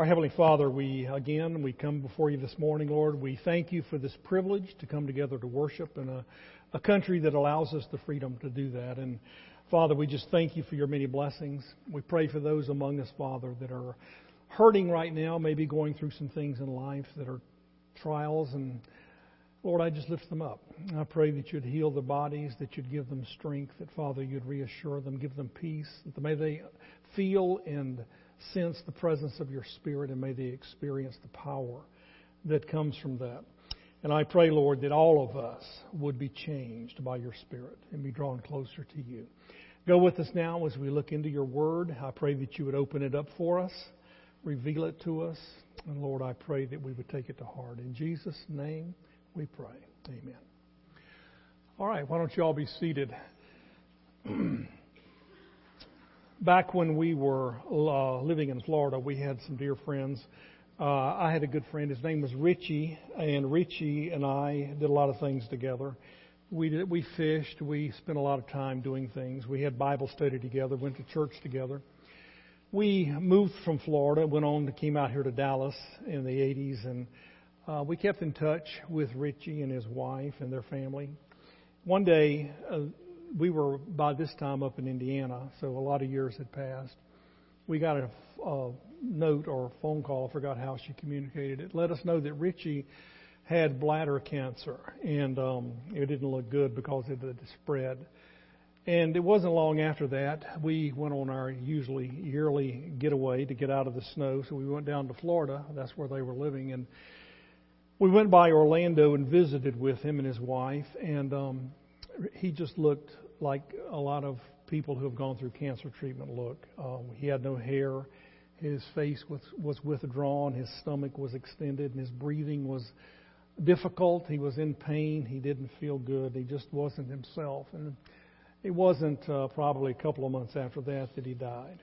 Our Heavenly Father, we again, we come before you this morning, Lord. We thank you for this privilege to come together to worship in a, a country that allows us the freedom to do that. And Father, we just thank you for your many blessings. We pray for those among us, Father, that are hurting right now, maybe going through some things in life that are trials. And Lord, I just lift them up. I pray that you'd heal their bodies, that you'd give them strength, that Father, you'd reassure them, give them peace, that may they feel and sense the presence of your Spirit and may they experience the power that comes from that. And I pray, Lord, that all of us would be changed by your Spirit and be drawn closer to you. Go with us now as we look into your word. I pray that you would open it up for us, reveal it to us. And Lord, I pray that we would take it to heart. In Jesus' name we pray. Amen. All right, why don't you all be seated? back when we were uh, living in Florida, we had some dear friends. Uh, I had a good friend. His name was Richie, and Richie and I did a lot of things together. We did, we fished. We spent a lot of time doing things. We had Bible study together. Went to church together. We moved from Florida. Went on to came out here to Dallas in the 80s, and uh, we kept in touch with Richie and his wife and their family. One day, uh, we were by this time up in Indiana, so a lot of years had passed. We got a, a note or a phone call, I forgot how she communicated it, let us know that Richie had bladder cancer, and um, it didn't look good because it had spread. And it wasn't long after that we went on our usually yearly getaway to get out of the snow. So we went down to Florida. That's where they were living, and we went by Orlando and visited with him and his wife. And um, he just looked like a lot of people who have gone through cancer treatment look. Um, he had no hair. His face was, was withdrawn. His stomach was extended, and his breathing was difficult. He was in pain. He didn't feel good. He just wasn't himself. And it wasn't uh, probably a couple of months after that that he died.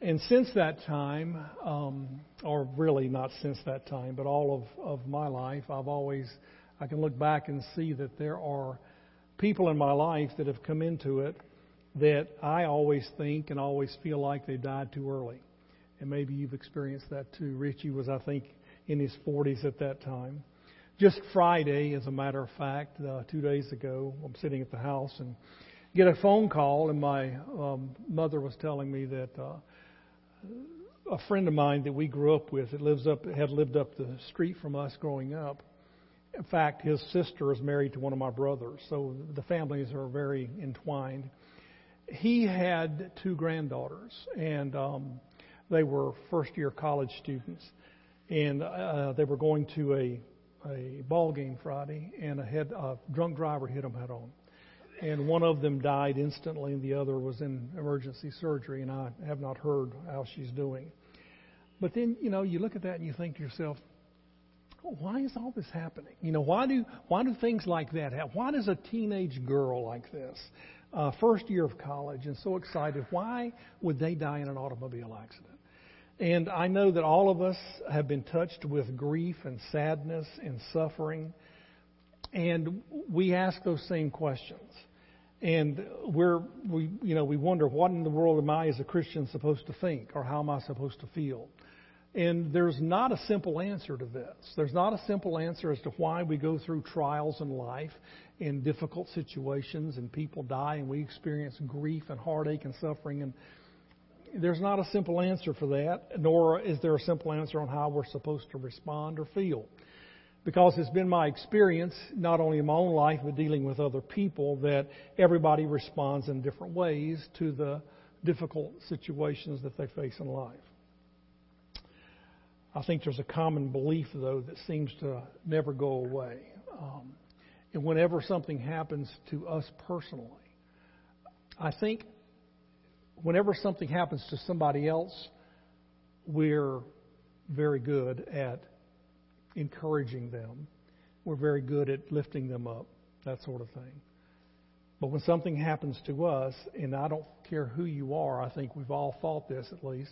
And since that time, um, or really not since that time, but all of, of my life, I've always, I can look back and see that there are people in my life that have come into it that I always think and always feel like they died too early. And maybe you've experienced that too. Richie was, I think, in his 40s at that time. Just Friday, as a matter of fact, uh, two days ago, I'm sitting at the house and get a phone call, and my um, mother was telling me that uh, a friend of mine that we grew up with, that lives up, had lived up the street from us growing up, in fact, his sister is married to one of my brothers, so the families are very entwined. He had two granddaughters, and um, they were first year college students, and uh, they were going to a a ball game Friday, and a head a drunk driver hit them head on, and one of them died instantly, and the other was in emergency surgery, and I have not heard how she's doing. But then, you know, you look at that and you think to yourself, why is all this happening? You know, why do why do things like that happen? Why does a teenage girl like this, uh, first year of college, and so excited, why would they die in an automobile accident? And I know that all of us have been touched with grief and sadness and suffering, and we ask those same questions. And we're we you know we wonder what in the world am I as a Christian supposed to think, or how am I supposed to feel? And there's not a simple answer to this. There's not a simple answer as to why we go through trials in life in difficult situations and people die and we experience grief and heartache and suffering. And there's not a simple answer for that, nor is there a simple answer on how we're supposed to respond or feel. Because it's been my experience, not only in my own life, but dealing with other people, that everybody responds in different ways to the difficult situations that they face in life. I think there's a common belief, though, that seems to never go away. Um, and whenever something happens to us personally, I think whenever something happens to somebody else, we're very good at encouraging them. We're very good at lifting them up, that sort of thing. But when something happens to us, and I don't care who you are, I think we've all thought this at least,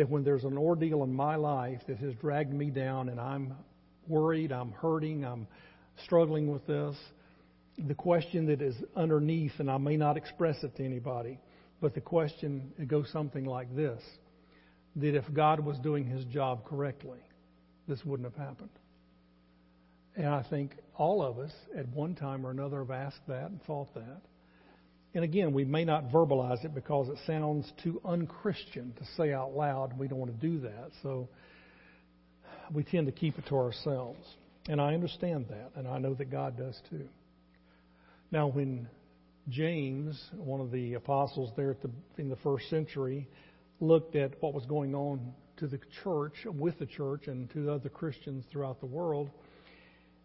that when there's an ordeal in my life that has dragged me down and I'm worried, I'm hurting, I'm struggling with this, the question that is underneath, and I may not express it to anybody, but the question it goes something like this that if God was doing his job correctly, this wouldn't have happened. And I think all of us at one time or another have asked that and thought that. And again, we may not verbalize it because it sounds too unchristian to say out loud. We don't want to do that. So we tend to keep it to ourselves. And I understand that, and I know that God does too. Now, when James, one of the apostles there the, in the first century, looked at what was going on to the church, with the church, and to other Christians throughout the world,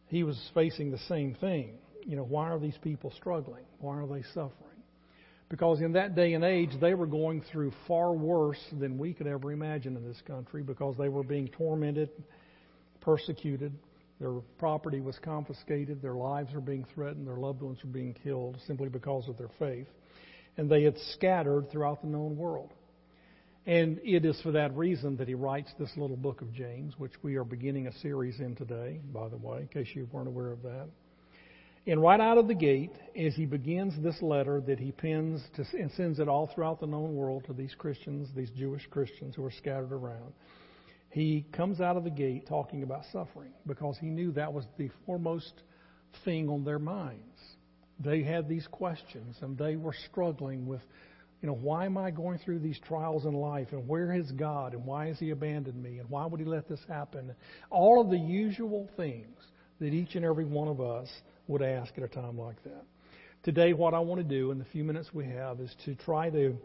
he was facing the same thing. You know, why are these people struggling? Why are they suffering? Because in that day and age, they were going through far worse than we could ever imagine in this country because they were being tormented, persecuted, their property was confiscated, their lives were being threatened, their loved ones were being killed simply because of their faith. And they had scattered throughout the known world. And it is for that reason that he writes this little book of James, which we are beginning a series in today, by the way, in case you weren't aware of that. And right out of the gate, as he begins this letter that he pens to, and sends it all throughout the known world to these Christians, these Jewish Christians who are scattered around, he comes out of the gate talking about suffering because he knew that was the foremost thing on their minds. They had these questions and they were struggling with, you know, why am I going through these trials in life and where is God and why has He abandoned me and why would He let this happen? All of the usual things that each and every one of us would ask at a time like that. Today, what I want to do in the few minutes we have is to try to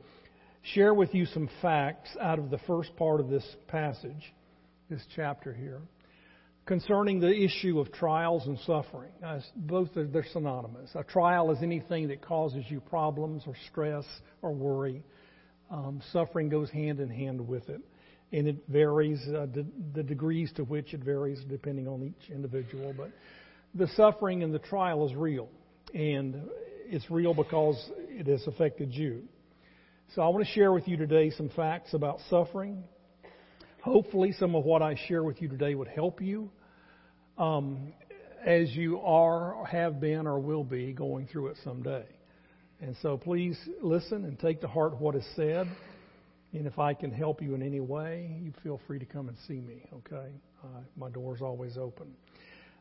share with you some facts out of the first part of this passage this chapter here concerning the issue of trials and suffering. Both are, they're synonymous. A trial is anything that causes you problems or stress or worry. Um, suffering goes hand in hand with it, and it varies uh, the, the degrees to which it varies depending on each individual. But the suffering and the trial is real, and it's real because it has affected you. So I want to share with you today some facts about suffering Hopefully, some of what I share with you today would help you um, as you are, have been, or will be going through it someday. And so please listen and take to heart what is said. And if I can help you in any way, you feel free to come and see me, okay? Uh, my door's always open.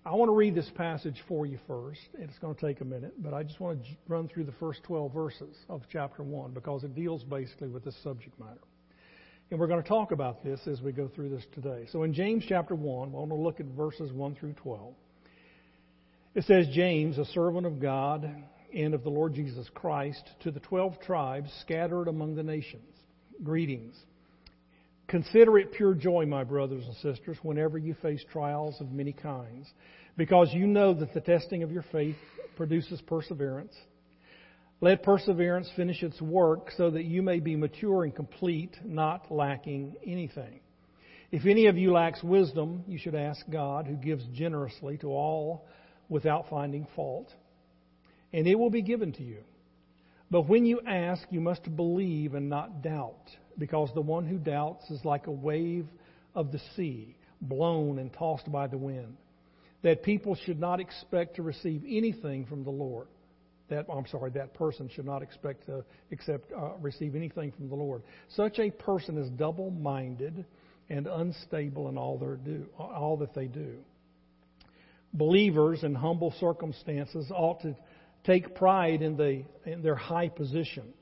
I want to read this passage for you first. It's going to take a minute, but I just want to run through the first 12 verses of chapter 1 because it deals basically with this subject matter. And we're going to talk about this as we go through this today. So in James chapter 1, we're going to look at verses 1 through 12. It says, James, a servant of God and of the Lord Jesus Christ, to the twelve tribes scattered among the nations. Greetings. Consider it pure joy, my brothers and sisters, whenever you face trials of many kinds, because you know that the testing of your faith produces perseverance. Let perseverance finish its work so that you may be mature and complete, not lacking anything. If any of you lacks wisdom, you should ask God, who gives generously to all without finding fault, and it will be given to you. But when you ask, you must believe and not doubt, because the one who doubts is like a wave of the sea, blown and tossed by the wind. That people should not expect to receive anything from the Lord that I'm sorry, that person should not expect to accept uh, receive anything from the Lord. Such a person is double-minded and unstable in all their do all that they do. Believers in humble circumstances ought to take pride in the in their high position,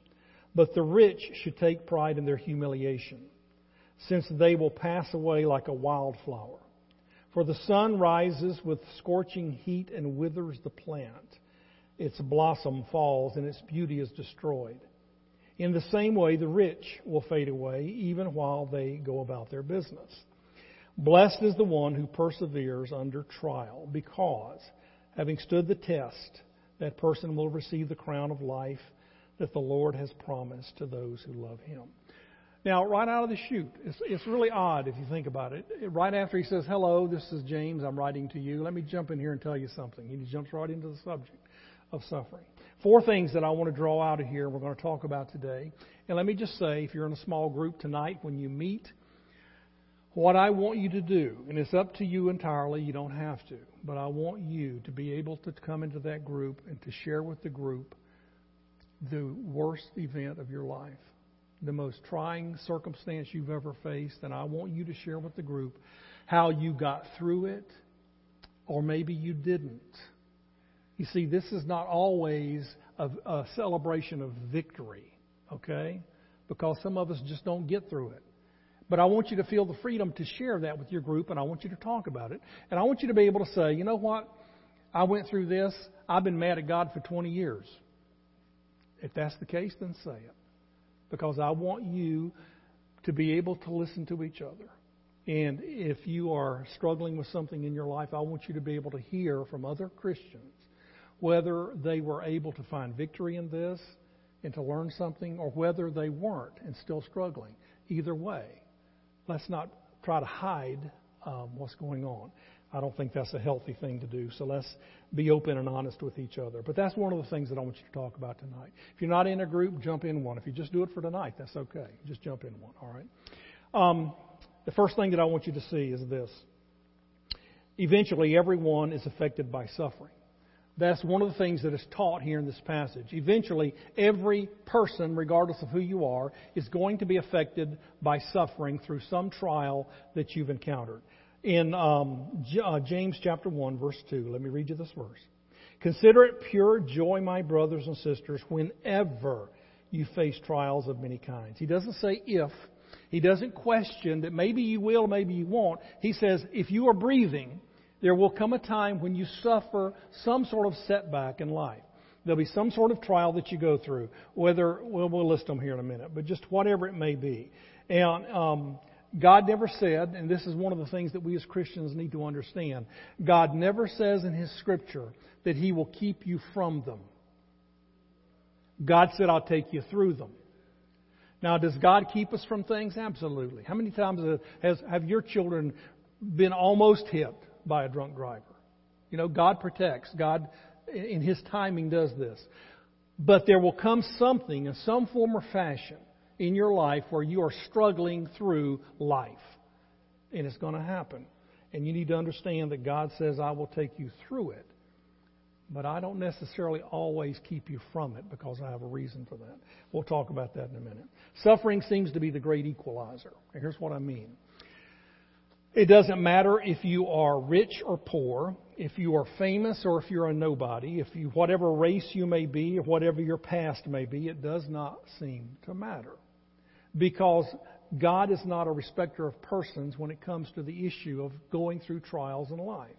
but the rich should take pride in their humiliation, since they will pass away like a wildflower. For the sun rises with scorching heat and withers the plant its blossom falls and its beauty is destroyed. In the same way, the rich will fade away even while they go about their business. Blessed is the one who perseveres under trial, because, having stood the test, that person will receive the crown of life that the Lord has promised to those who love him. Now, right out of the chute, it's, it's really odd if you think about it. Right after he says, Hello, this is James, I'm writing to you, let me jump in here and tell you something. He jumps right into the subject of suffering. Four things that I want to draw out of here we're going to talk about today. And let me just say, if you're in a small group tonight, when you meet, what I want you to do, and it's up to you entirely, you don't have to, but I want you to be able to come into that group and to share with the group the worst event of your life. the most trying circumstance you've ever faced, and I want you to share with the group how you got through it, or maybe you didn't. You see, this is not always a, a celebration of victory, okay? Because some of us just don't get through it. But I want you to feel the freedom to share that with your group, and I want you to talk about it. And I want you to be able to say, you know what? I went through this. I've been mad at God for 20 years. If that's the case, then say it. Because I want you to be able to listen to each other. And if you are struggling with something in your life, I want you to be able to hear from other Christians whether they were able to find victory in this and to learn something, or whether they weren't and still struggling. Either way, let's not try to hide um, what's going on. I don't think that's a healthy thing to do. So let's be open and honest with each other. But that's one of the things that I want you to talk about tonight. If you're not in a group, jump in one. If you just do it for tonight, that's okay. Just jump in one, all right? Um, the first thing that I want you to see is this. Eventually, everyone is affected by suffering. That's one of the things that is taught here in this passage. Eventually, every person, regardless of who you are, is going to be affected by suffering through some trial that you've encountered. In um, uh, James chapter 1, verse 2, let me read you this verse. Consider it pure joy, my brothers and sisters, whenever you face trials of many kinds. He doesn't say if. He doesn't question that maybe you will, maybe you won't. He says, if you are breathing, there will come a time when you suffer some sort of setback in life. There'll be some sort of trial that you go through, whether, well, we'll list them here in a minute, but just whatever it may be. And um, God never said, and this is one of the things that we as Christians need to understand, God never says in His Scripture that He will keep you from them. God said, I'll take you through them. Now, does God keep us from things? Absolutely. How many times has, have your children been almost hit? By a drunk driver. You know, God protects. God, in His timing, does this. But there will come something in some form or fashion in your life where you are struggling through life. And it's going to happen. And you need to understand that God says, I will take you through it. But I don't necessarily always keep you from it because I have a reason for that. We'll talk about that in a minute. Suffering seems to be the great equalizer. And Here's what I mean. It doesn't matter if you are rich or poor, if you are famous or if you're a nobody, if you whatever race you may be, or whatever your past may be, it does not seem to matter. Because God is not a respecter of persons when it comes to the issue of going through trials in life.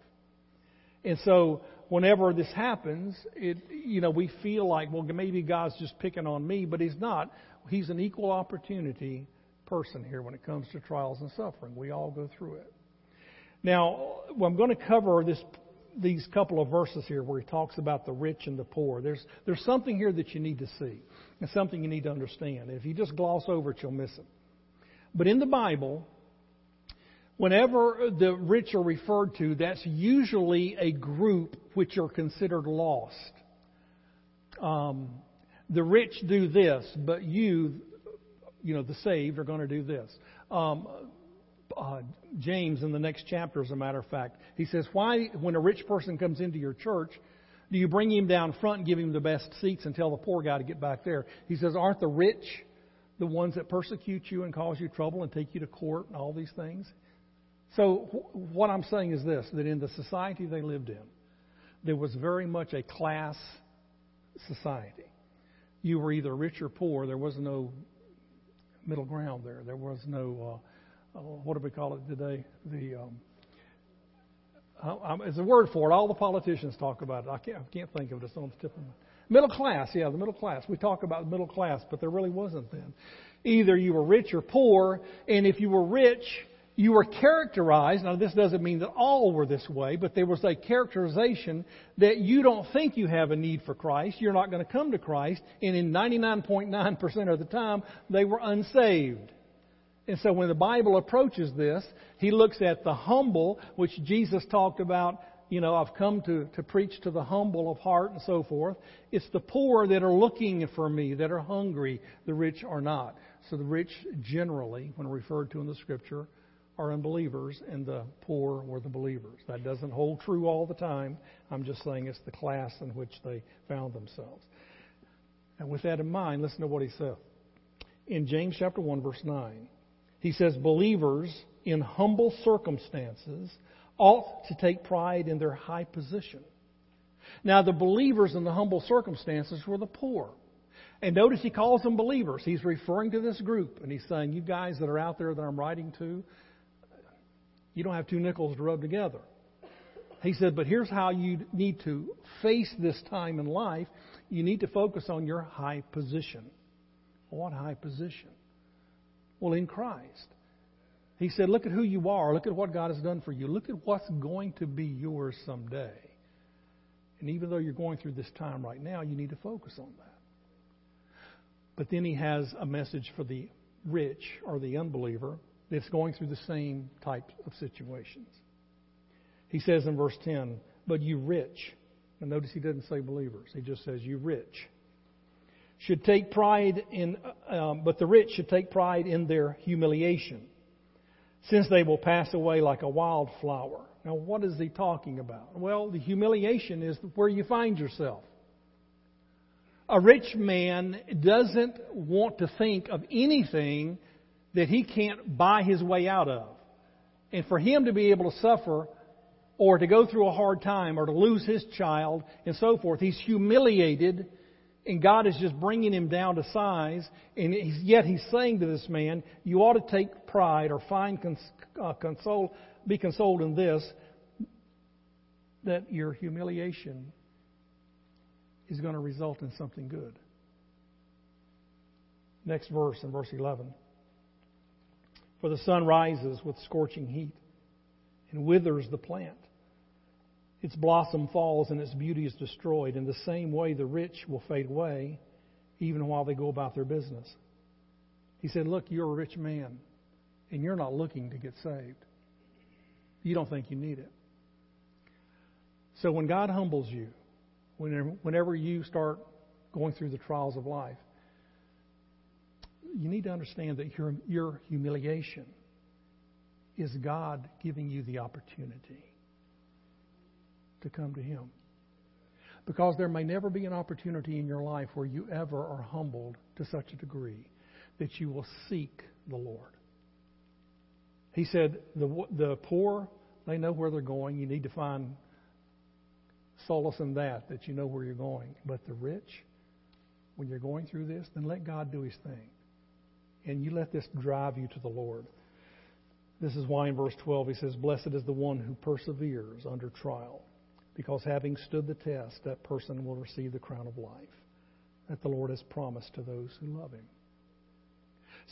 And so whenever this happens, it you know, we feel like, well, maybe God's just picking on me, but he's not. He's an equal opportunity person here when it comes to trials and suffering. We all go through it. Now, I'm going to cover this, these couple of verses here where he talks about the rich and the poor. There's, there's something here that you need to see and something you need to understand. If you just gloss over it, you'll miss it. But in the Bible, whenever the rich are referred to, that's usually a group which are considered lost. Um, the rich do this, but you, you know, the saved are going to do this. Um, uh, James in the next chapter, as a matter of fact, he says, Why, when a rich person comes into your church, do you bring him down front and give him the best seats and tell the poor guy to get back there? He says, Aren't the rich the ones that persecute you and cause you trouble and take you to court and all these things? So, wh- what I'm saying is this that in the society they lived in, there was very much a class society. You were either rich or poor. There was no middle ground there. There was no, uh, uh, what do we call it today? The um, uh, it's a word for it. All the politicians talk about it. I can't, I can't think of it. It's on the tip of my middle class. Yeah, the middle class. We talk about the middle class, but there really wasn't then. Either you were rich or poor, and if you were rich, you were characterized, now this doesn't mean that all were this way, but there was a characterization that you don't think you have a need for Christ, you're not going to come to Christ, and in 99.9% of the time, they were unsaved. And so when the Bible approaches this, he looks at the humble, which Jesus talked about, you know, I've come to, to preach to the humble of heart and so forth. It's the poor that are looking for me, that are hungry. The rich are not. So the rich generally, when referred to in the scripture, are unbelievers and the poor were the believers. That doesn't hold true all the time. I'm just saying it's the class in which they found themselves. And with that in mind, listen to what he says. in James chapter 1 verse 9. He says, believers in humble circumstances ought to take pride in their high position. Now, the believers in the humble circumstances were the poor. And notice he calls them believers. He's referring to this group, and he's saying, You guys that are out there that I'm writing to, you don't have two nickels to rub together. He said, But here's how you need to face this time in life. You need to focus on your high position. What high position? Well, in Christ. He said, Look at who you are. Look at what God has done for you. Look at what's going to be yours someday. And even though you're going through this time right now, you need to focus on that. But then he has a message for the rich or the unbeliever that's going through the same type of situations. He says in verse 10, But you rich, and notice he doesn't say believers, he just says, You rich, should take pride in, um, but the rich should take pride in their humiliation, since they will pass away like a wildflower. Now, what is he talking about? Well, the humiliation is where you find yourself. A rich man doesn't want to think of anything that he can't buy his way out of. And for him to be able to suffer or to go through a hard time or to lose his child and so forth, he's humiliated and God is just bringing him down to size. And yet he's saying to this man, you ought to take pride or find cons- uh, console be consoled in this that your humiliation is going to result in something good. Next verse in verse 11. For the sun rises with scorching heat and withers the plant. Its blossom falls and its beauty is destroyed. In the same way, the rich will fade away even while they go about their business. He said, Look, you're a rich man, and you're not looking to get saved. You don't think you need it. So when God humbles you, whenever you start going through the trials of life, you need to understand that your, your humiliation is God giving you the opportunity to come to Him. Because there may never be an opportunity in your life where you ever are humbled to such a degree that you will seek the Lord. He said, the, the poor, they know where they're going. You need to find solace in that, that you know where you're going. But the rich, when you're going through this, then let God do His thing. And you let this drive you to the Lord. This is why in verse 12 he says, Blessed is the one who perseveres under trial, because having stood the test, that person will receive the crown of life that the Lord has promised to those who love Him.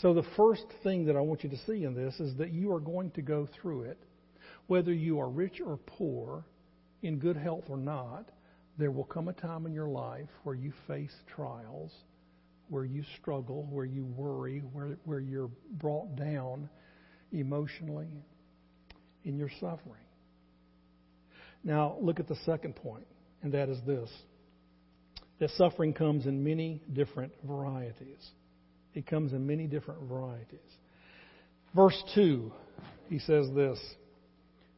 So, the first thing that I want you to see in this is that you are going to go through it, whether you are rich or poor, in good health or not. There will come a time in your life where you face trials, where you struggle, where you worry, where, where you're brought down emotionally in your suffering. Now, look at the second point, and that is this that suffering comes in many different varieties. It comes in many different varieties. Verse 2, he says this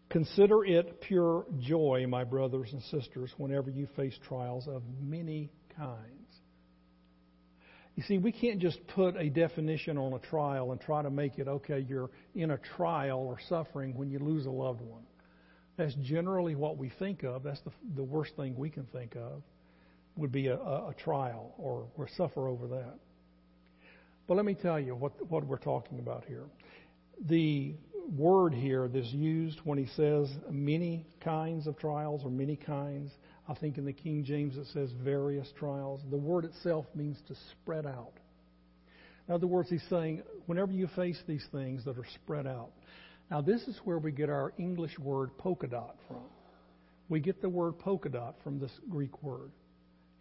Consider it pure joy, my brothers and sisters, whenever you face trials of many kinds. You see, we can't just put a definition on a trial and try to make it, okay, you're in a trial or suffering when you lose a loved one. That's generally what we think of. That's the, the worst thing we can think of, would be a, a, a trial or, or suffer over that. But let me tell you what, what we're talking about here. The word here that's used when he says many kinds of trials or many kinds, I think in the King James it says various trials. The word itself means to spread out. In other words, he's saying whenever you face these things that are spread out. Now, this is where we get our English word polka dot from. We get the word polka dot from this Greek word.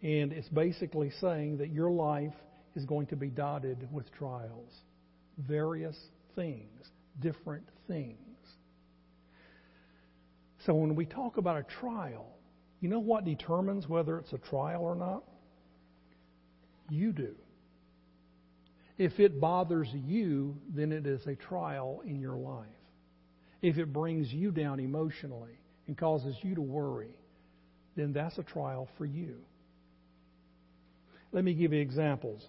And it's basically saying that your life is going to be dotted with trials, various things, different things. So when we talk about a trial, you know what determines whether it's a trial or not? You do. If it bothers you, then it is a trial in your life. If it brings you down emotionally and causes you to worry, then that's a trial for you. Let me give you examples.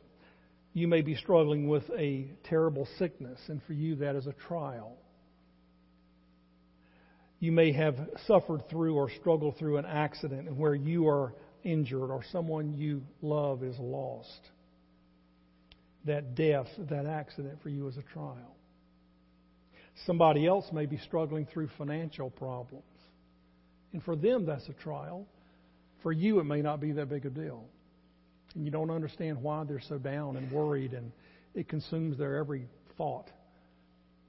You may be struggling with a terrible sickness, and for you that is a trial. You may have suffered through or struggled through an accident and where you are injured or someone you love is lost. That death, that accident for you is a trial. Somebody else may be struggling through financial problems. And for them, that's a trial. For you, it may not be that big a deal. And you don't understand why they're so down and worried, and it consumes their every thought.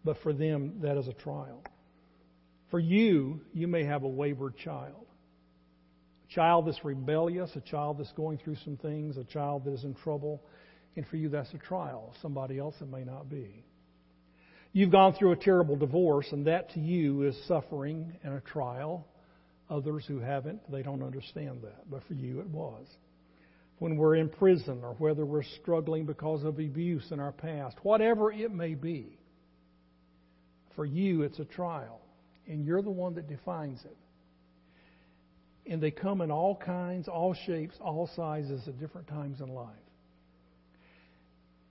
But for them, that is a trial. For you, you may have a wayward child. A child that's rebellious, a child that's going through some things, a child that is in trouble. And for you, that's a trial. Somebody else, it may not be. You've gone through a terrible divorce, and that to you is suffering and a trial. Others who haven't, they don't understand that. But for you, it was. When we're in prison, or whether we're struggling because of abuse in our past, whatever it may be, for you, it's a trial. And you're the one that defines it. And they come in all kinds, all shapes, all sizes at different times in life.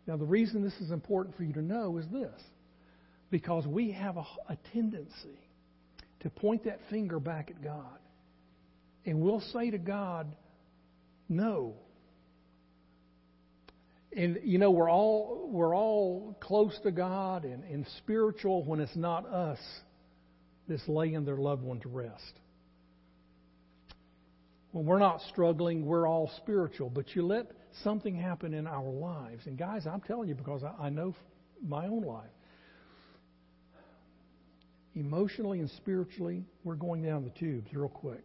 Now, the reason this is important for you to know is this because we have a, a tendency to point that finger back at God. And we'll say to God, no. And you know, we're all we're all close to God and, and spiritual when it's not us that's laying their loved one to rest. When we're not struggling, we're all spiritual. But you let something happen in our lives. And guys, I'm telling you because I, I know my own life emotionally and spiritually, we're going down the tubes real quick.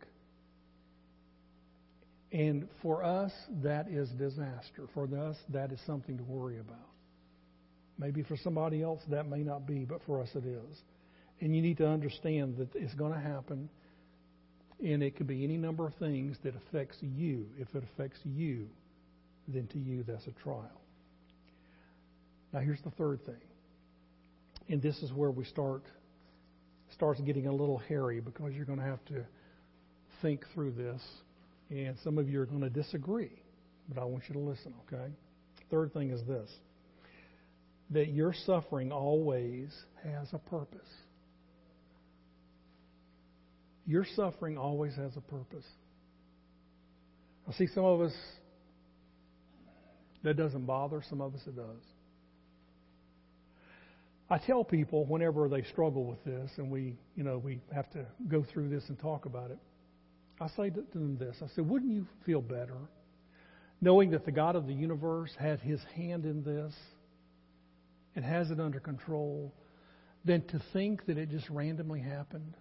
And for us, that is disaster. For us, that is something to worry about. Maybe for somebody else, that may not be, but for us, it is. And you need to understand that it's going to happen, and it could be any number of things that affects you. If it affects you, then to you, that's a trial. Now, here's the third thing. And this is where we start starts getting a little hairy because you're going to have to think through this. And some of you are going to disagree, but I want you to listen, okay? Third thing is this that your suffering always has a purpose. Your suffering always has a purpose. I see some of us, that doesn't bother, some of us it does. I tell people whenever they struggle with this, and we, you know, we have to go through this and talk about it. I say to them this: I said, "Wouldn't you feel better knowing that the God of the universe had His hand in this and has it under control, than to think that it just randomly happened,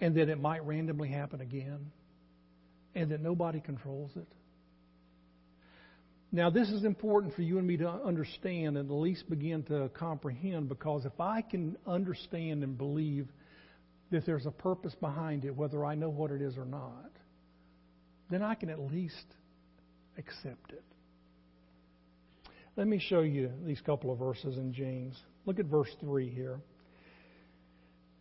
and that it might randomly happen again, and that nobody controls it?" Now, this is important for you and me to understand and at least begin to comprehend because if I can understand and believe that there's a purpose behind it, whether I know what it is or not, then I can at least accept it. Let me show you these couple of verses in James. Look at verse 3 here.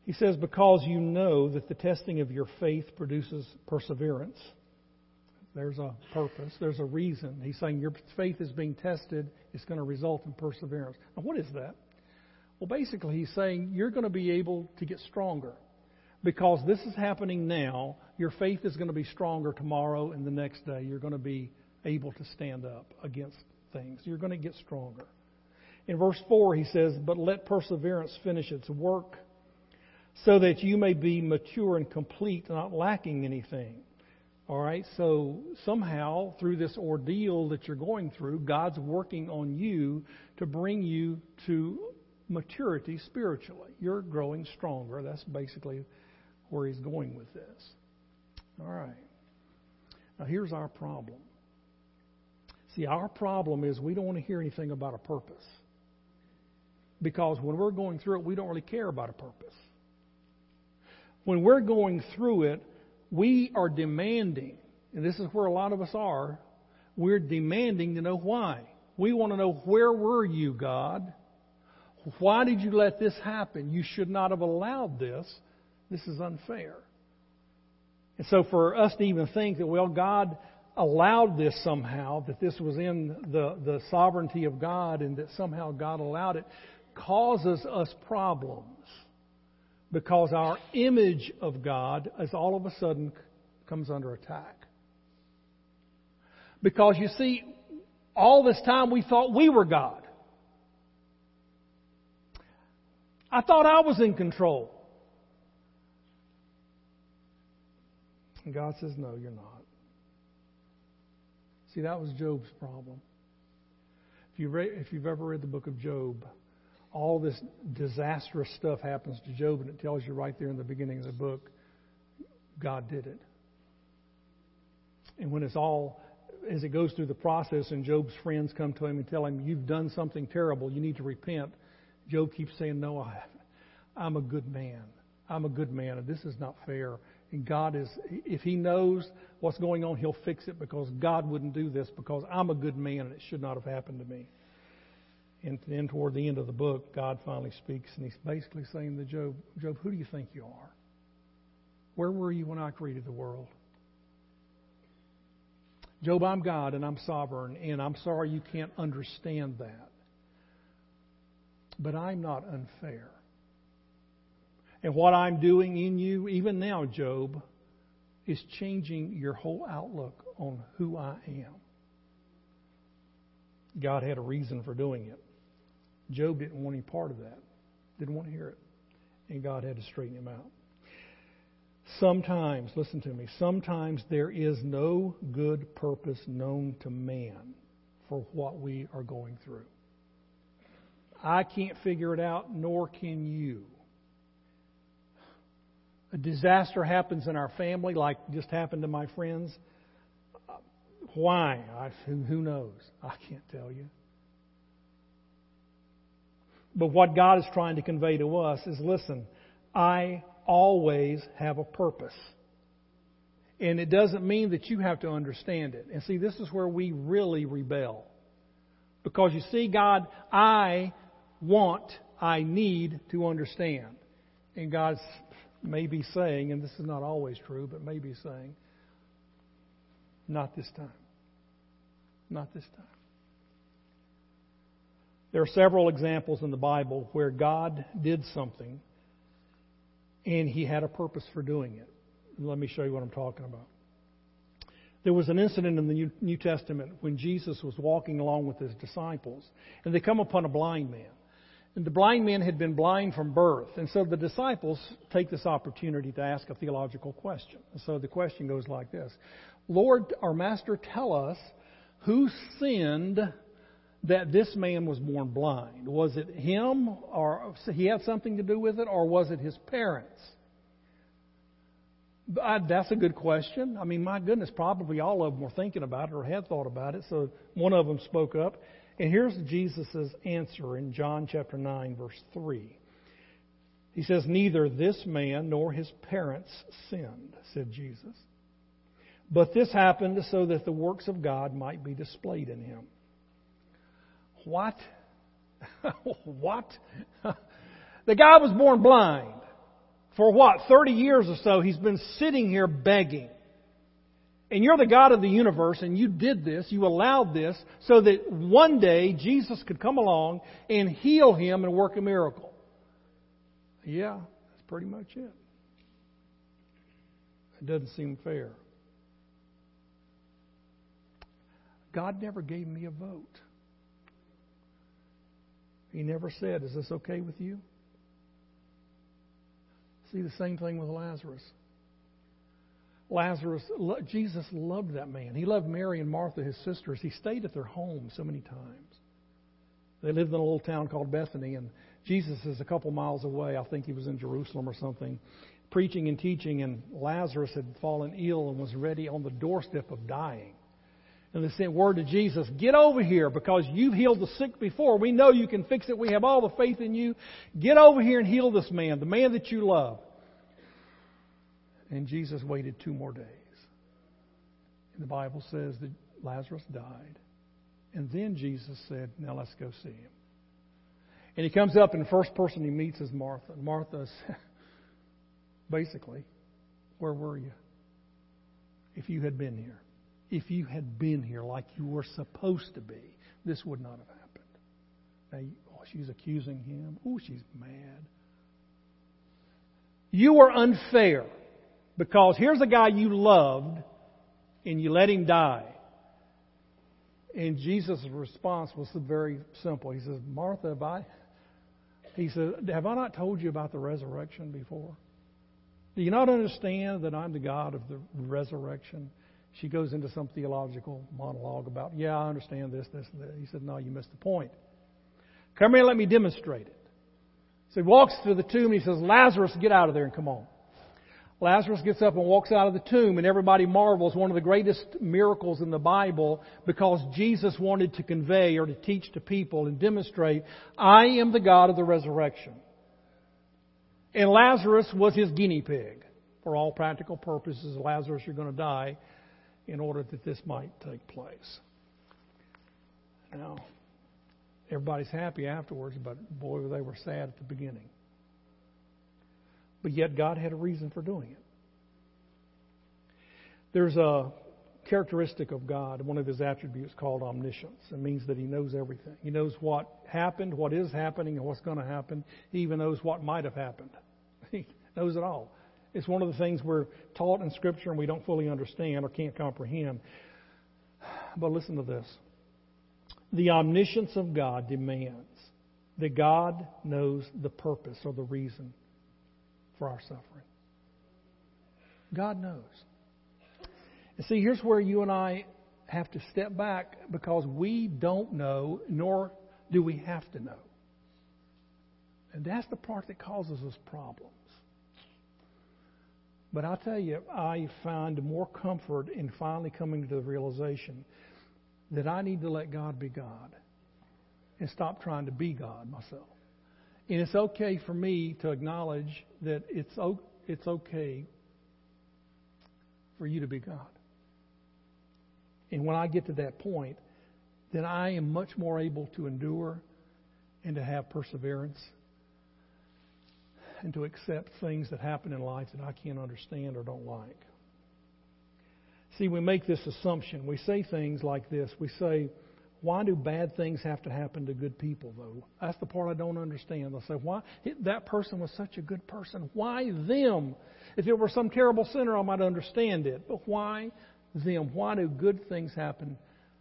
He says, Because you know that the testing of your faith produces perseverance. There's a purpose. There's a reason. He's saying your faith is being tested. It's going to result in perseverance. Now, what is that? Well, basically, he's saying you're going to be able to get stronger. Because this is happening now, your faith is going to be stronger tomorrow and the next day. You're going to be able to stand up against things. You're going to get stronger. In verse 4, he says, But let perseverance finish its work, so that you may be mature and complete, not lacking anything. All right, so somehow through this ordeal that you're going through, God's working on you to bring you to maturity spiritually. You're growing stronger. That's basically where He's going with this. All right. Now, here's our problem. See, our problem is we don't want to hear anything about a purpose. Because when we're going through it, we don't really care about a purpose. When we're going through it, we are demanding, and this is where a lot of us are, we're demanding to know why. We want to know where were you, God? Why did you let this happen? You should not have allowed this. This is unfair. And so for us to even think that, well, God allowed this somehow, that this was in the, the sovereignty of God and that somehow God allowed it, causes us problems. Because our image of God is all of a sudden comes under attack. Because you see, all this time we thought we were God. I thought I was in control. And God says, No, you're not. See, that was Job's problem. If, you you've ever read the book of Job, all this disastrous stuff happens to Job, and it tells you right there in the beginning of the book, God did it. And when it's all, as it goes through the process, and Job's friends come to him and tell him, You've done something terrible, you need to repent, Job keeps saying, No, I haven't. I'm a good man. I'm a good man, and this is not fair. And God is, if He knows what's going on, He'll fix it because God wouldn't do this because I'm a good man and it should not have happened to me. And then toward the end of the book, God finally speaks and He's basically saying to Job, Job, who do you think you are? Where were you when I created the world? Job, I'm God and I'm sovereign, and I'm sorry you can't understand that. But I'm not unfair. And what I'm doing in you, even now, Job, is changing your whole outlook on who I am. God had a reason for doing it. Job didn't want any part of that, didn't want to hear it. And God had to straighten him out. Sometimes, listen to me, sometimes there is no good purpose known to man for what we are going through. I can't figure it out, nor can you a disaster happens in our family, like just happened to my friends, why? I, who, who knows? I can't tell you. But what God is trying to convey to us is listen, I always have a purpose. And it doesn't mean that you have to understand it. And see, this is where we really rebel. Because you see, God, I want, I need to understand. And God's may be saying, and this is not always true, but may be saying, not this time. Not this time. There are several examples in the Bible where God did something and he had a purpose for doing it. Let me show you what I'm talking about. There was an incident in the New Testament when Jesus was walking along with his disciples, and they come upon a blind man. And the blind man had been blind from birth. And so the disciples take this opportunity to ask a theological question. And so the question goes like this Lord, our Master, tell us who sinned that this man was born blind? Was it him, or he had something to do with it, or was it his parents? That's a good question. I mean, my goodness, probably all of them were thinking about it or had thought about it. So one of them spoke up. And here's Jesus' answer in John chapter 9, verse 3. He says, Neither this man nor his parents sinned, said Jesus. But this happened so that the works of God might be displayed in him. What? what? the guy was born blind. For what? 30 years or so, he's been sitting here begging. And you're the God of the universe, and you did this, you allowed this, so that one day Jesus could come along and heal him and work a miracle. Yeah, that's pretty much it. It doesn't seem fair. God never gave me a vote. He never said, Is this okay with you? See the same thing with Lazarus. Lazarus, Jesus loved that man. He loved Mary and Martha, his sisters. He stayed at their home so many times. They lived in a little town called Bethany, and Jesus is a couple miles away. I think he was in Jerusalem or something, preaching and teaching, and Lazarus had fallen ill and was ready on the doorstep of dying. And they sent word to Jesus, Get over here because you've healed the sick before. We know you can fix it. We have all the faith in you. Get over here and heal this man, the man that you love. And Jesus waited two more days. And the Bible says that Lazarus died. And then Jesus said, Now let's go see him. And he comes up, and the first person he meets is Martha. And Martha's basically, Where were you if you had been here? If you had been here like you were supposed to be, this would not have happened. Now, oh, she's accusing him. Oh, she's mad. You were unfair because here's a guy you loved and you let him die. And Jesus' response was very simple. He says, Martha, have I, he said, have I not told you about the resurrection before? Do you not understand that I'm the God of the resurrection? She goes into some theological monologue about, yeah, I understand this, this, and that. He said, no, you missed the point. Come here and let me demonstrate it. So he walks to the tomb and he says, Lazarus, get out of there and come on. Lazarus gets up and walks out of the tomb, and everybody marvels. One of the greatest miracles in the Bible because Jesus wanted to convey or to teach to people and demonstrate, I am the God of the resurrection. And Lazarus was his guinea pig. For all practical purposes, Lazarus, you're going to die in order that this might take place. Now, everybody's happy afterwards, but boy, they were sad at the beginning. But yet God had a reason for doing it. There's a characteristic of God, one of his attributes called omniscience. It means that he knows everything. He knows what happened, what is happening, and what's going to happen. He even knows what might have happened. He knows it all. It's one of the things we're taught in Scripture and we don't fully understand or can't comprehend. But listen to this. The omniscience of God demands that God knows the purpose or the reason for our suffering. God knows. And see, here's where you and I have to step back because we don't know, nor do we have to know. And that's the part that causes us problems. But I'll tell you, I find more comfort in finally coming to the realization that I need to let God be God and stop trying to be God myself. And it's okay for me to acknowledge that it's, it's okay for you to be God. And when I get to that point, then I am much more able to endure and to have perseverance and to accept things that happen in life that I can't understand or don't like. See, we make this assumption. We say things like this. We say, why do bad things have to happen to good people, though? That's the part I don't understand. They'll say, why? That person was such a good person. Why them? If it were some terrible sinner, I might understand it. But why them? Why do good things happen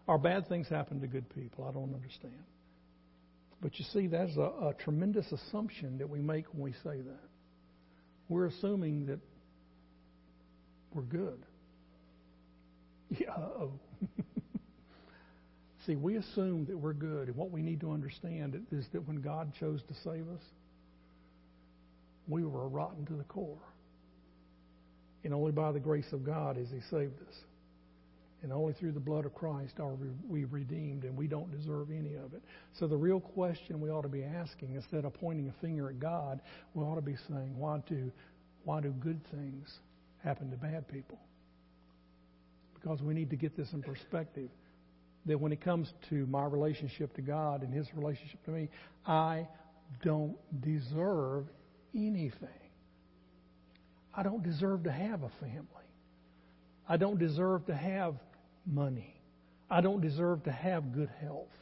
or bad things happen to good people? I don't understand. But you see, that's a, a tremendous assumption that we make when we say that. We're assuming that we're good. Yeah, oh. See, we assume that we're good, and what we need to understand is that when God chose to save us, we were rotten to the core. And only by the grace of God has He saved us. And only through the blood of Christ are we redeemed, and we don't deserve any of it. So the real question we ought to be asking, instead of pointing a finger at God, we ought to be saying, why do, why do good things happen to bad people? Because we need to get this in perspective that when it comes to my relationship to God and His relationship to me, I don't deserve anything. I don't deserve to have a family. I don't deserve to have money. I don't deserve to have good health.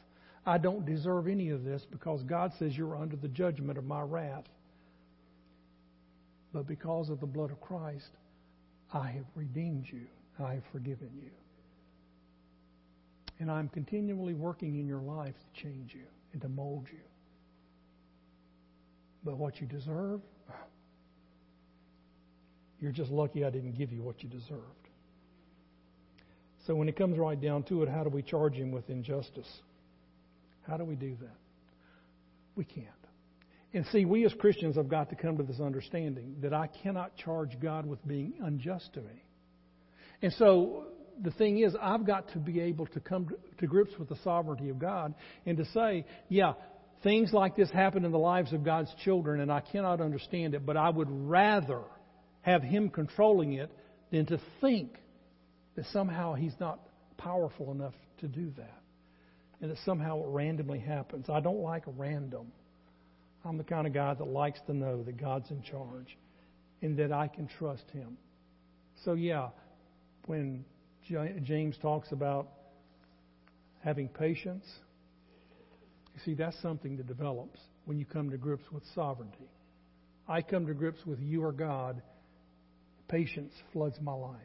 I don't deserve any of this because God says you're under the judgment of my wrath. But because of the blood of Christ, I have redeemed you. I have forgiven you. And I'm continually working in your life to change you and to mold you. But what you deserve, you're just lucky I didn't give you what you deserved. So when it comes right down to it, how do we charge him with injustice? How do we do that? We can't. And see, we as Christians have got to come to this understanding that I cannot charge God with being unjust to me. And so the thing is, I've got to be able to come to grips with the sovereignty of God and to say, yeah, things like this happen in the lives of God's children, and I cannot understand it, but I would rather have Him controlling it than to think that somehow He's not powerful enough to do that. And that somehow it randomly happens. I don't like random. I'm the kind of guy that likes to know that God's in charge and that I can trust Him. So, yeah, when James talks about having patience. You see, that's something that develops when you come to grips with sovereignty. I come to grips with you are God. Patience floods my life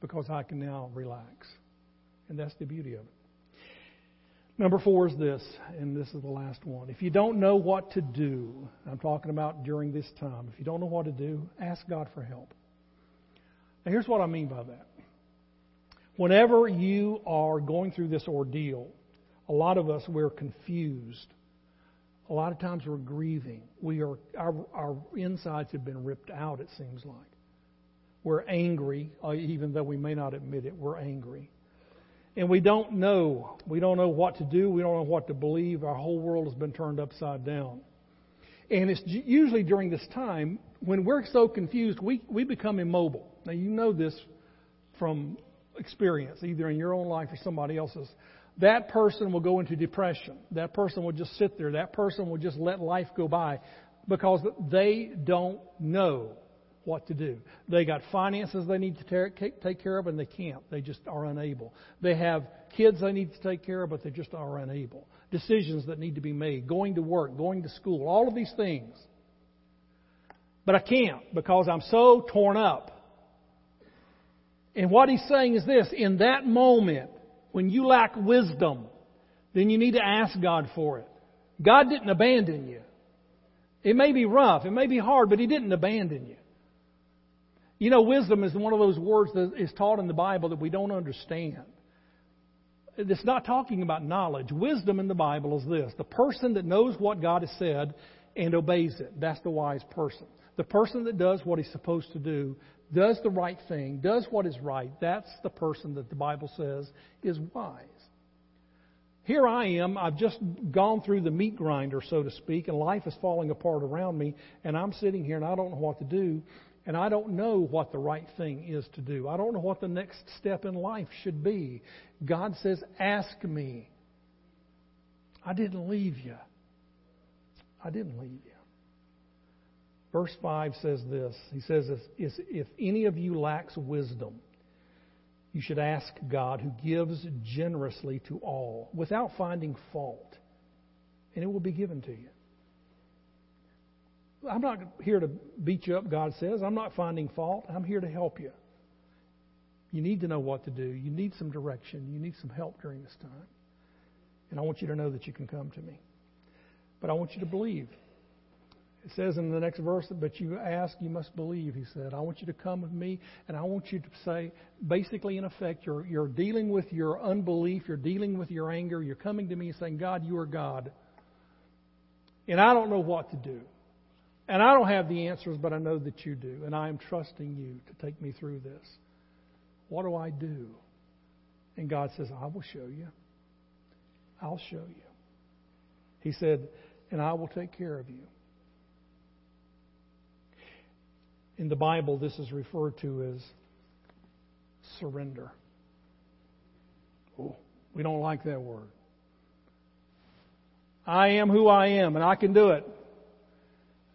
because I can now relax. And that's the beauty of it. Number four is this, and this is the last one. If you don't know what to do, I'm talking about during this time, if you don't know what to do, ask God for help. Now, here's what I mean by that. Whenever you are going through this ordeal, a lot of us, we're confused. A lot of times we're grieving. We are, our, our insides have been ripped out, it seems like. We're angry, uh, even though we may not admit it, we're angry. And we don't know. We don't know what to do. We don't know what to believe. Our whole world has been turned upside down. And it's usually during this time when we're so confused, we, we become immobile. Now, you know this from experience, either in your own life or somebody else's. That person will go into depression. That person will just sit there. That person will just let life go by because they don't know what to do. They got finances they need to take care of, and they can't. They just are unable. They have kids they need to take care of, but they just are unable. Decisions that need to be made, going to work, going to school, all of these things. But I can't because I'm so torn up. And what he's saying is this in that moment, when you lack wisdom, then you need to ask God for it. God didn't abandon you. It may be rough, it may be hard, but He didn't abandon you. You know, wisdom is one of those words that is taught in the Bible that we don't understand. It's not talking about knowledge. Wisdom in the Bible is this the person that knows what God has said and obeys it. That's the wise person. The person that does what he's supposed to do, does the right thing, does what is right, that's the person that the Bible says is wise. Here I am, I've just gone through the meat grinder, so to speak, and life is falling apart around me, and I'm sitting here and I don't know what to do and I don't know what the right thing is to do. I don't know what the next step in life should be. God says, Ask me. I didn't leave you. I didn't leave you. Verse 5 says this He says, If any of you lacks wisdom, you should ask God, who gives generously to all, without finding fault, and it will be given to you. I'm not here to beat you up, God says. I'm not finding fault. I'm here to help you. You need to know what to do. You need some direction. You need some help during this time. And I want you to know that you can come to me. But I want you to believe. It says in the next verse, but you ask, you must believe, he said. I want you to come with me, and I want you to say, basically, in effect, you're, you're dealing with your unbelief, you're dealing with your anger, you're coming to me saying, God, you are God. And I don't know what to do. And I don't have the answers, but I know that you do. And I am trusting you to take me through this. What do I do? And God says, I will show you. I'll show you. He said, and I will take care of you. In the Bible, this is referred to as surrender. Oh, we don't like that word. I am who I am, and I can do it.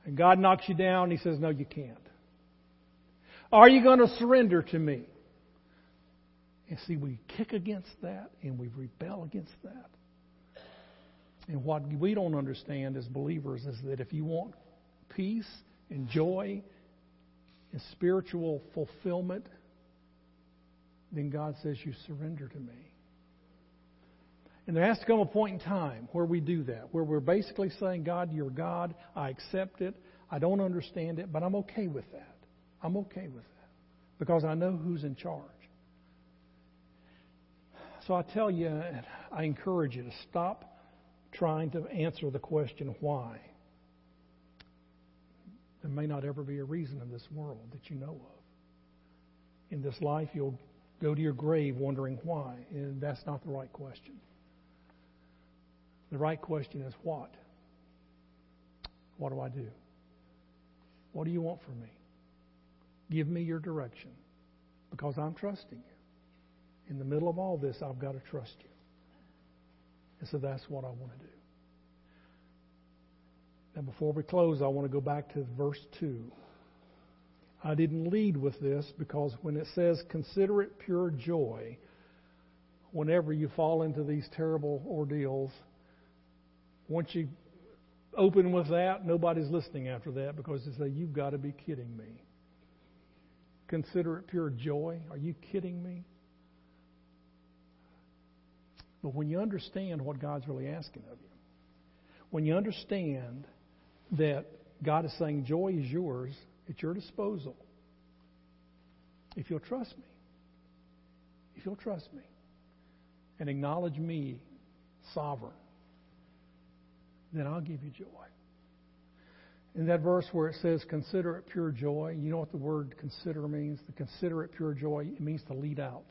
And God knocks you down, He says, No, you can't. Are you going to surrender to me? And see, we kick against that and we rebel against that. And what we don't understand as believers is that if you want peace and joy and spiritual fulfillment, then God says, You surrender to me. And there has to come a point in time where we do that, where we're basically saying, God, you're God. I accept it. I don't understand it, but I'm okay with that. I'm okay with that because I know who's in charge. So I tell you, I encourage you to stop trying to answer the question why. There may not ever be a reason in this world that you know of. In this life, you'll go to your grave wondering why, and that's not the right question. The right question is what? What do I do? What do you want from me? Give me your direction because I'm trusting you. In the middle of all this, I've got to trust you. And so that's what I want to do. Now, before we close, I want to go back to verse 2. I didn't lead with this because when it says consider it pure joy, whenever you fall into these terrible ordeals, once you open with that, nobody's listening after that because they say, You've got to be kidding me. Consider it pure joy. Are you kidding me? But when you understand what God's really asking of you, when you understand that God is saying joy is yours, at your disposal, if you'll trust me, if you'll trust me, and acknowledge me sovereign, then I'll give you joy. In that verse where it says, consider it pure joy, you know what the word consider means? The consider it pure joy, it means to lead out.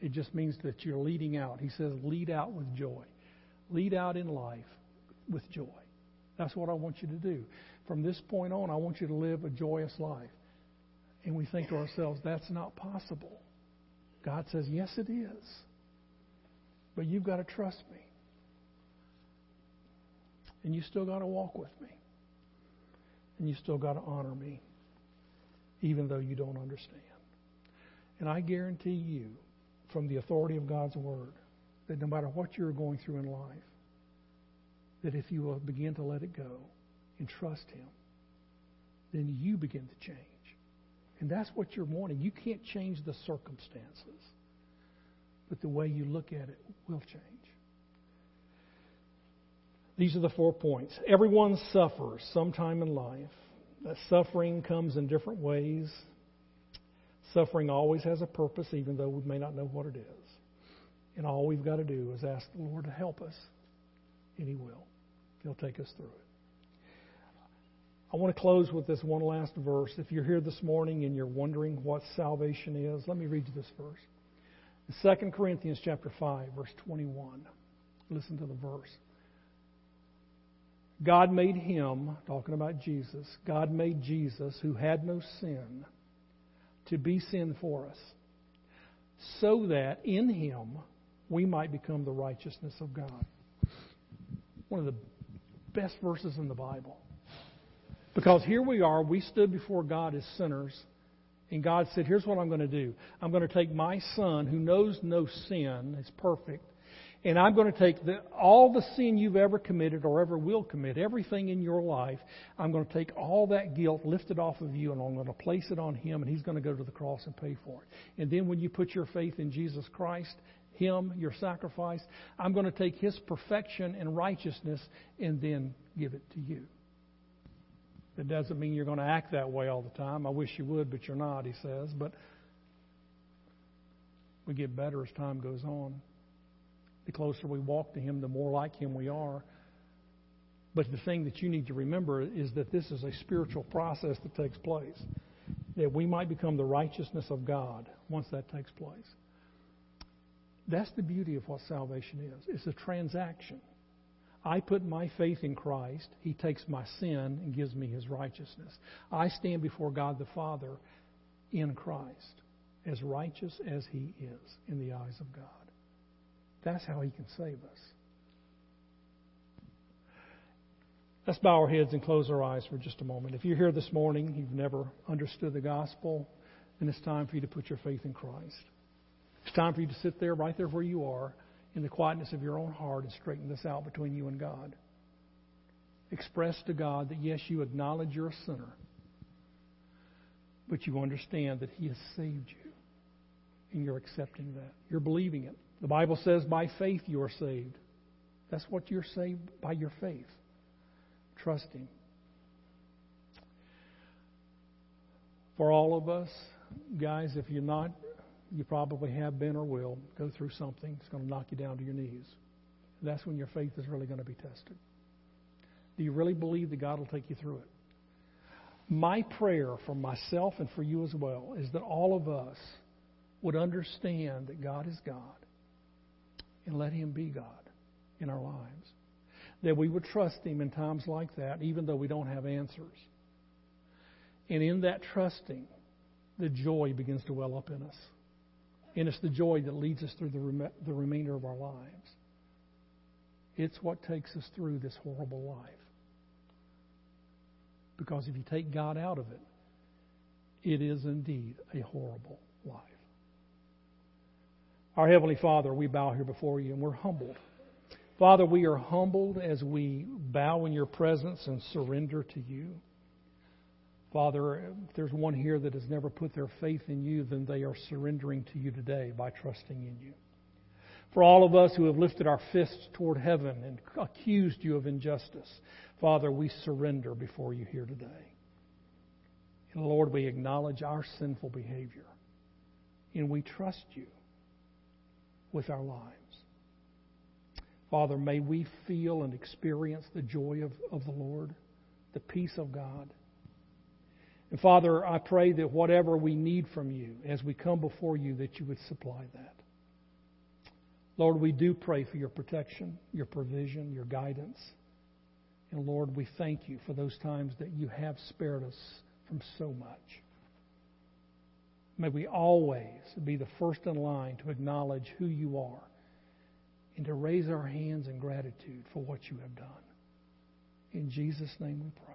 It just means that you're leading out. He says, lead out with joy. Lead out in life with joy. That's what I want you to do. From this point on, I want you to live a joyous life. And we think to ourselves, that's not possible. God says, yes, it is. But you've got to trust me. And you still got to walk with me. And you still got to honor me, even though you don't understand. And I guarantee you, from the authority of God's Word, that no matter what you're going through in life, that if you will begin to let it go and trust Him, then you begin to change. And that's what you're wanting. You can't change the circumstances, but the way you look at it will change. These are the four points. Everyone suffers sometime in life. That suffering comes in different ways. Suffering always has a purpose, even though we may not know what it is. And all we've got to do is ask the Lord to help us, and He will. He'll take us through it. I want to close with this one last verse. If you're here this morning and you're wondering what salvation is, let me read you this verse. 2 Corinthians chapter 5, verse 21. Listen to the verse. God made him, talking about Jesus, God made Jesus, who had no sin, to be sin for us, so that in him we might become the righteousness of God. One of the best verses in the Bible. Because here we are, we stood before God as sinners, and God said, Here's what I'm going to do. I'm going to take my son, who knows no sin, is perfect, and I'm going to take the, all the sin you've ever committed or ever will commit, everything in your life, I'm going to take all that guilt, lift it off of you, and I'm going to place it on Him, and He's going to go to the cross and pay for it. And then when you put your faith in Jesus Christ, Him, your sacrifice, I'm going to take His perfection and righteousness and then give it to you. That doesn't mean you're going to act that way all the time. I wish you would, but you're not, he says. But we get better as time goes on. The closer we walk to Him, the more like Him we are. But the thing that you need to remember is that this is a spiritual process that takes place. That we might become the righteousness of God once that takes place. That's the beauty of what salvation is. It's a transaction. I put my faith in Christ. He takes my sin and gives me his righteousness. I stand before God the Father in Christ, as righteous as he is in the eyes of God. That's how he can save us. Let's bow our heads and close our eyes for just a moment. If you're here this morning, you've never understood the gospel, then it's time for you to put your faith in Christ. It's time for you to sit there, right there where you are in the quietness of your own heart and straighten this out between you and God. Express to God that, yes, you acknowledge you're a sinner, but you understand that He has saved you, and you're accepting that. You're believing it. The Bible says, by faith you are saved. That's what you're saved by your faith. Trust Him. For all of us, guys, if you're not you probably have been or will go through something that's going to knock you down to your knees. That's when your faith is really going to be tested. Do you really believe that God will take you through it? My prayer for myself and for you as well is that all of us would understand that God is God and let Him be God in our lives. That we would trust Him in times like that, even though we don't have answers. And in that trusting, the joy begins to well up in us. And it's the joy that leads us through the, rem- the remainder of our lives. It's what takes us through this horrible life. Because if you take God out of it, It is indeed a horrible life. Our Heavenly Father, we bow here before you and we're humbled. Father, we are humbled as we bow in your presence and surrender to you. Father, if there's one here that has never put their faith in you, then they are surrendering to you today by trusting in you. For all of us who have lifted our fists toward heaven and accused you of injustice, Father, we surrender before you here today. And Lord, we acknowledge our sinful behavior and we trust you with our lives. Father, may we feel and experience the joy of, of the Lord, the peace of God. And Father, I pray that whatever we need from you as we come before you, that you would supply that. Lord, we do pray for your protection, your provision, your guidance. And Lord, we thank you for those times that you have spared us from so much. May we always be the first in line to acknowledge who you are and to raise our hands in gratitude for what you have done. In Jesus' name we pray.